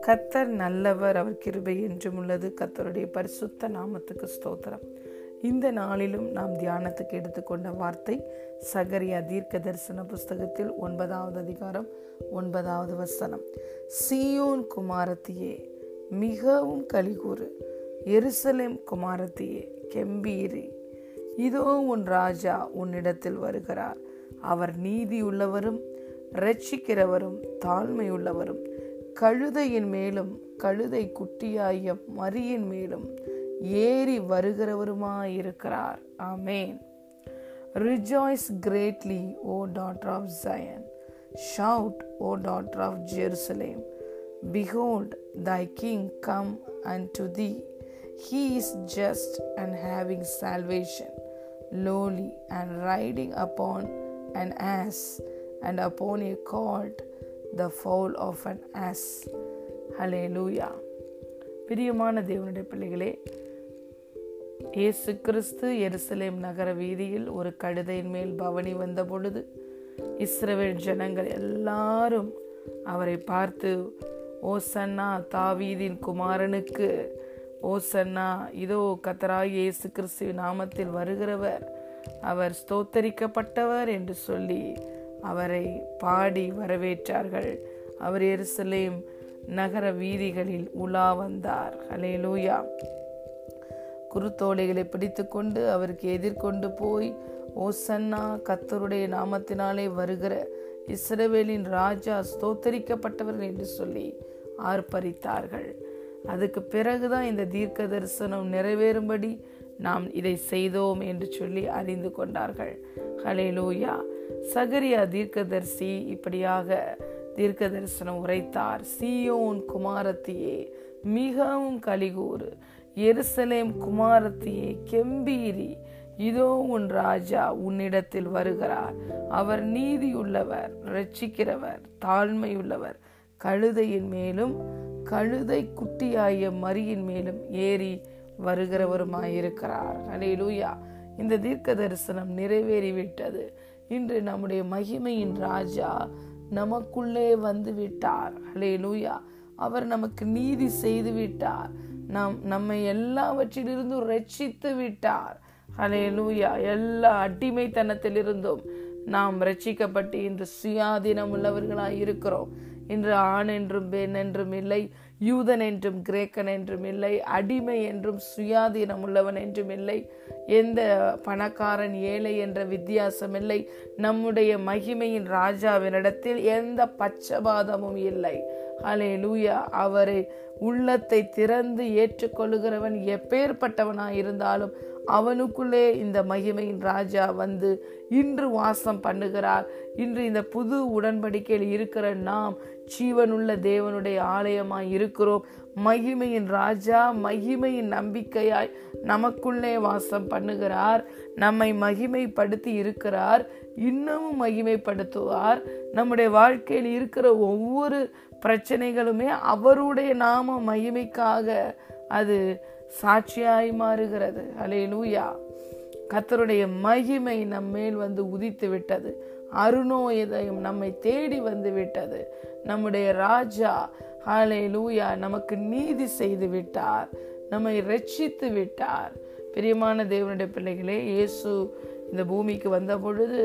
கத்தர் நல்லவர் அவர் கிருபை என்றும் உள்ளது. கத்தருடைய பரிசுத்த நாமத்துக்கு ஸ்தோத்திரம். இந்த நாளிலும் நாம் தியானத்துக்கு எடுத்துக்கொண்ட வார்த்தை சகரியா தீர்க்க தரிசன புஸ்தகத்தில் ஒன்பதாவது அதிகாரம் ஒன்பதாவது வசனம். சியோன் குமாரத்தியே மிகவும் கலிகூறு எருசலேம் குமாரத்தியே கெம்பீரி. இதோ உன் ராஜா உன்னிடத்தில் வருகிறார். அவர் நீதியுள்ளவரும் ரட்சிக்கிறவரும் தாழ்மையுள்ளவரும் கழுதையின் மேலும் கழுதை குட்டியாய மரியின் மேலும் ஏறி வருகிறவருமாயிருக்கிறார் ஆமேன் rejoice greatly O daughter of Zion shout O daughter of Jerusalem Behold, thy king come unto thee. He is just and having salvation, lowly and riding upon an ass, and upon a colt, the foal of an ass. Hallelujah. பிரியமான தேவனுடைய பிள்ளைகளே இயேசு கிறிஸ்து எருசலேம் நகர வீதியில் ஒரு கழுதையின் மேல் பவனி வந்த பொழுது இஸ்ரவேல் ஜனங்கள் எல்லாரும் அவரை பார்த்து ஓசன்னா தாவீதின் குமாரனுக்கு ஓசன்னா இதோ கத்தராய் இயேசு கிறிஸ்துவின் நாமத்தில் வருகிறவர் அவர் ஸ்தோத்தரிக்கப்பட்டவர் என்று சொல்லி அவரை பாடி வரவேற்றார்கள். அவர் எருசலேம் நகர வீதிகளில் உலா வந்தார். ஹலேலூயா குருத்தோலைகளை பிடித்துக்கொண்டு அவருக்கு எதிர்கொண்டு போய் ஓசன்னா கத்தருடைய நாமத்தினாலே வருகிற இஸ்ரவேலின் ராஜா ஸ்தோத்தரிக்கப்பட்டவர் என்று சொல்லி ஆர்ப்பரித்தார்கள். அதுக்கு பிறகுதான் இந்த தீர்க்க தரிசனம் நிறைவேறும்படி நாம் இதை செய்தோம் என்று சொல்லி அறிந்து கொண்டார்கள். ஹலேலூயா சகரியா தீர்க்கதர்சி இப்படியாக தீர்க்க தரிசனம் உரைத்தார். சியோன் குமாரத்தியே மிகவும் கலிகூறு எருசலேம் குமாரத்தியே கெம்பீரி. இதோ உன் ராஜா உன்னிடத்தில் வருகிறார். அவர் நீதியுள்ளவர் ரட்சிக்கிறவர் தாழ்மையுள்ளவர். கழுதையின் மேலும் கழுதை குட்டியாய மரியின் மேலும் ஏறி வருகிறவருமாயிருக்கிறார் அலையிலூயா இந்த தீர்க்க தரிசனம் நிறைவேறிவிட்டது. இன்று நம்முடைய மகிமையின் ராஜா நமக்குள்ளே வந்து விட்டார் அலையிலூயா அவர் நமக்கு நீதி செய்து விட்டார் நம் நம்மை எல்லாவற்றிலிருந்தும் ரட்சித்து விட்டார். அலையலூயா எல்லா அடிமைத்தனத்திலிருந்தும் நாம் ரட்சிக்கப்பட்டு இன்று சுயாதீனம் உள்ளவர்களாய் இருக்கிறோம். இன்று ஆண் என்றும் பெண் என்றும் இல்லை. யூதன் என்றும் கிரேக்கன் என்றும் இல்லை அடிமை என்றும் சுயாதீனம் உள்ளவன் என்றும் இல்லை எந்த பணக்காரன் ஏழை என்ற வித்தியாசம் இல்லை நம்முடைய மகிமையின் ராஜாவினிடத்தில் எந்த பச்சபாதமும் இல்லை. ஹலே லூயா அவரை உள்ளத்தை திறந்து ஏற்றுக்கொள்ளுகிறவன் எப்பேற்பட்டவனாயிருந்தாலும் இருந்தாலும் அவனுக்குள்ளே இந்த மகிமையின் ராஜா வந்து இன்று வாசம் பண்ணுகிறார். இன்று இந்த புது உடன்படிக்கையில் இருக்கிற நாம் ஜீவனுள்ள தேவனுடைய ஆலயமாய் இருக்கிறோம். மகிமையின் ராஜா மகிமையின் நம்பிக்கையாய் நமக்குள்ளே வாசம் பண்ணுகிறார். நம்மை மகிமைப்படுத்தி இருக்கிறார். இன்னமும் மகிமைப்படுத்துவார். நம்முடைய வாழ்க்கையில் இருக்கிற ஒவ்வொரு பிரச்சனைகளுமே அவருடைய நாம மகிமைக்காக அது சாட்சியாய் மாறுகிறது. அலே லூயா கத்தருடைய மகிமை நம்மேல் வந்து உதித்து விட்டது. அருணோயதையும் நம்மை தேடி வந்து விட்டது. நம்முடைய ராஜா ஹாலே லூயா நமக்கு நீதி செய்து விட்டார். நம்மை ரட்சித்து விட்டார். பிரியமான தேவனுடைய பிள்ளைகளே இயேசு இந்த பூமிக்கு வந்த பொழுது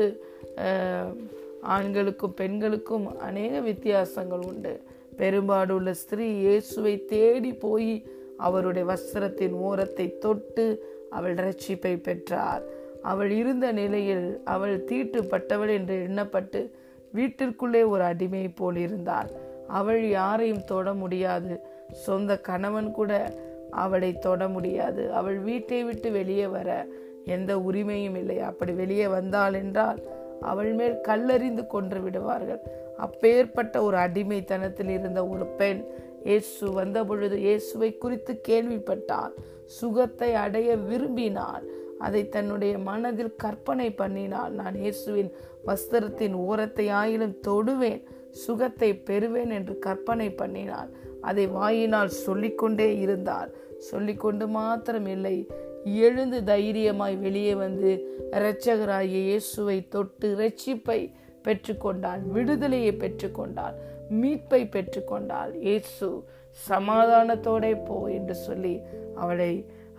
ஆண்களுக்கும் பெண்களுக்கும் அநேக வித்தியாசங்கள் உண்டு. பெரும்பாடுள்ள ஸ்திரீ இயேசுவை தேடி போய் அவருடைய வஸ்திரத்தின் ஓரத்தை தொட்டு அவள் ரட்சிப்பை பெற்றார். அவள் இருந்த நிலையில் அவள் தீட்டுப்பட்டவள் என்று எண்ணப்பட்டு வீட்டிற்குள்ளே ஒரு அடிமை போல் இருந்தாள். அவள் யாரையும் தொட முடியாது. சொந்த கணவன் கூட அவளை தொட முடியாது. அவள் வீட்டை விட்டு வெளியே வர எந்த உரிமையும் இல்லை. அப்படி வெளியே வந்தாள் என்றால் அவள் மேல் கல்லறிந்து கொன்று விடுவார்கள். அப்பேற்பட்ட ஒரு அடிமைத்தனத்தில் இருந்த ஒரு பெண் இயேசு வந்த பொழுது இயேசுவை குறித்து கேள்விப்பட்டார் சுகத்தை அடைய விரும்பினார் அதை தன்னுடைய மனதில் கற்பனை பண்ணினாள். நான் இயேசுவின் வஸ்திரத்தின் ஓரத்தை ஆயிலும் தொடுவேன். சுகத்தை பெறுவேன் என்று கற்பனை பண்ணினாள். அதை வாயினால் சொல்லிக்கொண்டே இருந்தார் சொல்லிக்கொண்டு மாத்திரம் இல்லை எழுந்து தைரியமாய் வெளியே வந்து இரட்சகராகிய இயேசுவை தொட்டு ரட்சிப்பை பெற்றுக்கொண்டாள். விடுதலையை பெற்றுக்கொண்டாள். மீட்பை பெற்றுக்கொண்டாள். இயேசு சமாதானத்தோட போ என்று சொல்லி அவளை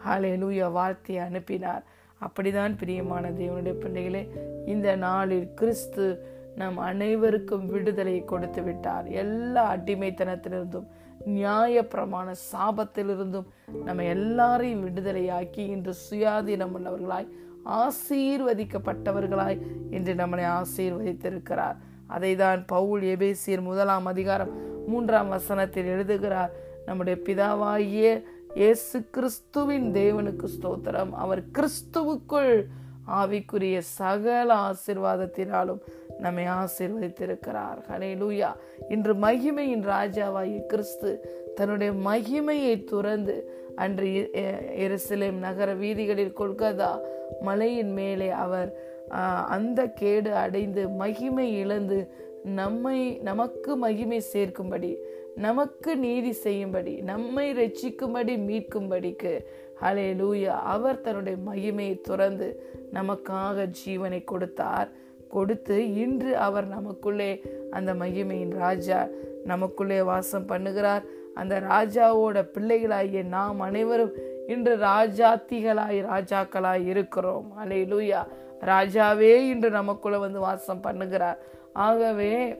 ஹalleluya வாழ்த்தி அனுப்பினார். அப்படிதான் பிரியமான தேவனுடைய பிள்ளைகளே இந்த நாளில் கிறிஸ்து நம் அனைவருக்கும் விடுதலை கொடுத்து விட்டார். எல்லா அடிமைத்தனத்திலிருந்தும் நியாய பிரமாண சாபத்திலிருந்தும் நம்ம எல்லாரையும் விடுதலையாக்கி இன்று சுயாதீனம் உள்ளவர்களாய் ஆசீர்வதிக்கப்பட்டவர்களாய் இன்று நம்மளை ஆசீர்வதித்திருக்கிறார். அதை தான் பவுல் எபேசியர் முதலாம் அதிகாரம் மூன்றாம் வசனத்தில் எழுதுகிறார். நம்முடைய பிதாவாகிய இயேசு கிறிஸ்துவின் தேவனுக்கு ஸ்தோத்திரம். அவர் கிறிஸ்துவுக்குள் ஆவிக்குரிய சகல ஆசிர்வாதத்தினாலும் நம்மை ஆசீர்வதித்திருக்கிறார். ஹalleluya. இன்று மகிமையின் ராஜாவாகிய கிறிஸ்து தன்னுடைய மகிமையை துறந்து அன்று எருசலேம் நகர வீதிகளில் கொல்கதா மலையின் மேலே அவர் அந்த கேடு அடைந்து மகிமை இழந்து நம்மை நமக்கு மகிமை சேர்க்கும்படி நமக்கு நீதி செய்யும்படி நம்மை ரட்சிக்கும்படி மீட்கும்படிக்கு ஹலே லூயா அவர் தன்னுடைய மகிமையை துறந்து நமக்காக ஜீவனை கொடுத்தார். கொடுத்து இன்று அவர் நமக்குள்ளே அந்த மகிமையின் ராஜா நமக்குள்ளே வாசம் பண்ணுகிறார். அந்த ராஜாவோட பிள்ளைகளாகிய நாம் அனைவரும் இன்று ராஜாத்திகளாய் ராஜாக்களாய் இருக்கிறோம். அலே லூயா ராஜாவே இன்று நமக்குள்ள வந்து வாசம் பண்ணுகிறார். ஆகவே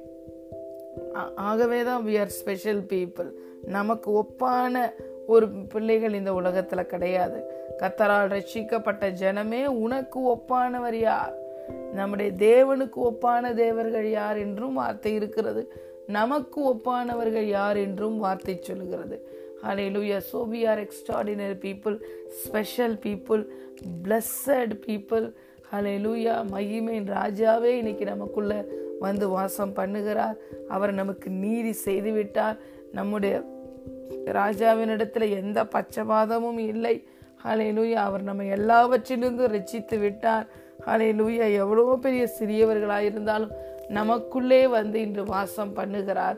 ஆகவே தான் வி ஆர் ஸ்பெஷல் பீப்புள் நமக்கு ஒப்பான ஒரு பிள்ளைகள் இந்த உலகத்துல கிடையாது. கத்தரால் ரட்சிக்கப்பட்ட ஜனமே உனக்கு ஒப்பானவர் யார்? நம்முடைய தேவனுக்கு ஒப்பான தேவர்கள் யார் என்றும் வார்த்தை இருக்கிறது. நமக்கு ஒப்பானவர்கள் யார் என்றும் வார்த்தை சொல்லுகிறது. Hallelujah. So we are extraordinary people special people blessed people Hallelujah. மகிமையின் ராஜாவே இன்னைக்கு நமக்குள்ள வந்து வாசம் பண்ணுகிறார். அவர் நமக்கு நீதி செய்து விட்டார் நம்முடைய ராஜாவினிடத்துல எந்த பச்சபாதமும் இல்லை. ஹலே லூயா அவர் நம்ம எல்லாவற்றிலிருந்தும் ரசித்து விட்டார். ஹலே லூயா எவ்வளோ பெரிய சிறியவர்களாயிருந்தாலும் நமக்குள்ளே வந்து இன்று வாசம் பண்ணுகிறார்.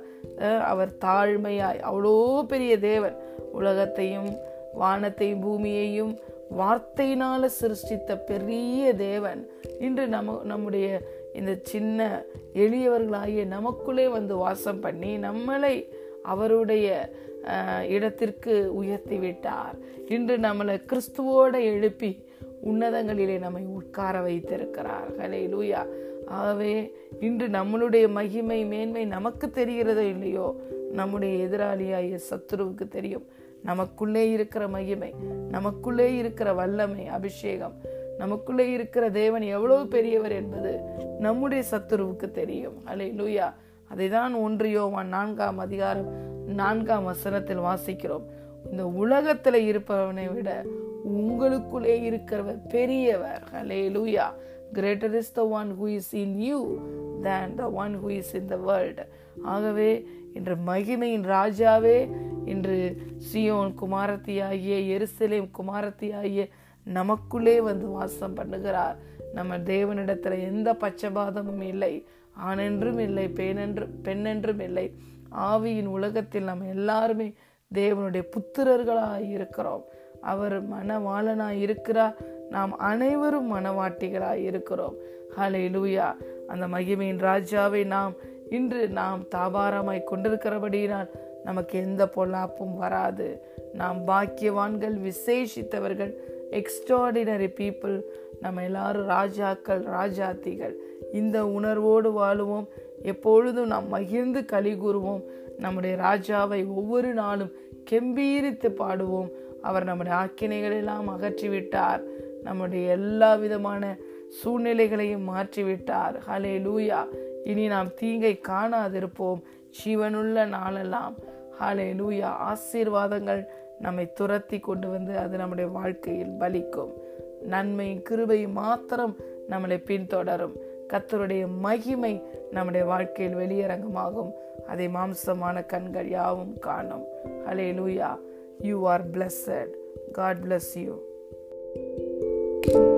அவர் தாழ்மையாய் அவ்வளோ பெரிய தேவன். உலகத்தையும் வானத்தையும் பூமியையும் வார்த்தையினால சிருஷ்டித்த பெரிய தேவன் இன்று நம்ம நம்முடைய இந்த சின்ன எளியவர்களாகிய நமக்குள்ளே வந்து வாசம் பண்ணி நம்மளை அவருடைய இடத்திற்கு உயர்த்தி விட்டார். இன்று நம்மளை கிறிஸ்துவோட எழுப்பி உன்னதங்களிலே நம்மை உட்கார வைத்திருக்கிறார். ஹலே லூயா ஆகவே இன்று நம்மளுடைய மகிமை மேன்மை நமக்கு தெரிகிறதோ இல்லையோ நம்முடைய எதிராளியாகிய சத்துருவுக்கு தெரியும். நமக்குள்ளே இருக்கிற மகிமை நமக்குள்ளே இருக்கிற வல்லமை அபிஷேகம். நமக்குள்ளே இருக்கிற தேவன் எவ்வளவு பெரியவர் என்பது நம்முடைய சத்துருவுக்கு தெரியும். அலை லூயா அதை தான் ஒன்றியோவான் நான்காம் அதிகாரம் நான்காம் வசனத்தில் வாசிக்கிறோம். இந்த உலகத்துல இருப்பவனை விட உங்களுக்குள்ளே இருக்கிறவர் பெரியவர். Hallelujah greater is the one who is in you than the one who is in the world ஆகவே இன்று மகிமையின் ராஜாவே இன்று சியோன் குமாரத்தியாகிய எருசலேம் குமாரத்தியாகிய நமக்குள்ளே வந்து வாசம் பண்ணுகிறார். நம்ம தேவனிடத்துல எந்த பச்சபாதமும் இல்லை. ஆணென்றும் இல்லை பெண்ணென்று பெண்ணென்றும் இல்லை. ஆவியின் உலகத்தில் நம்ம எல்லாருமே தேவனுடைய புத்திரர்களாக இருக்கிறோம். அவர் மனவாளனாய் இருக்கிறார். நாம் அனைவரும் மனவாட்டிகளாய் இருக்கிறோம். ஹலே லூயா அந்த மகிமையின் ராஜாவை நாம் இன்று நாம் தாபாரமாய் கொண்டிருக்கிறபடியினால் நமக்கு எந்த பொல்லாப்பும் வராது. நாம் பாக்கியவான்கள் விசேஷித்தவர்கள் எக்ஸ்ட்ராடினரி பீப்புள் நம்ம எல்லாரும் ராஜாக்கள் ராஜாத்திகள். இந்த உணர்வோடு வாழுவோம். எப்பொழுதும் நாம் மகிழ்ந்து களி கூறுவோம். நம்முடைய ராஜாவை ஒவ்வொரு நாளும் கெம்பீரித்து பாடுவோம். அவர் நம்முடைய ஆக்கினைகளெல்லாம் அகற்றிவிட்டார். நம்முடைய எல்லா விதமான சூழ்நிலைகளையும் மாற்றிவிட்டார். ஹலே லூயா இனி நாம் தீங்கை காணாதிருப்போம். ஜீவனுள்ள நாளெல்லாம். ஹலே லூயா ஆசீர்வாதங்கள் நம்மை துரத்தி கொண்டு வந்து அது நம்முடைய வாழ்க்கையில் பலிக்கும். நன்மையும் கிருபையும் மாத்திரம் நம்மளை பின்தொடரும். கத்தருடைய மகிமை நம்முடைய வாழ்க்கையில் வெளியரங்கமாகும். அதை மாம்சமான கண்கள் யாவும் காணும். Hallelujah you are blessed God bless you thank you.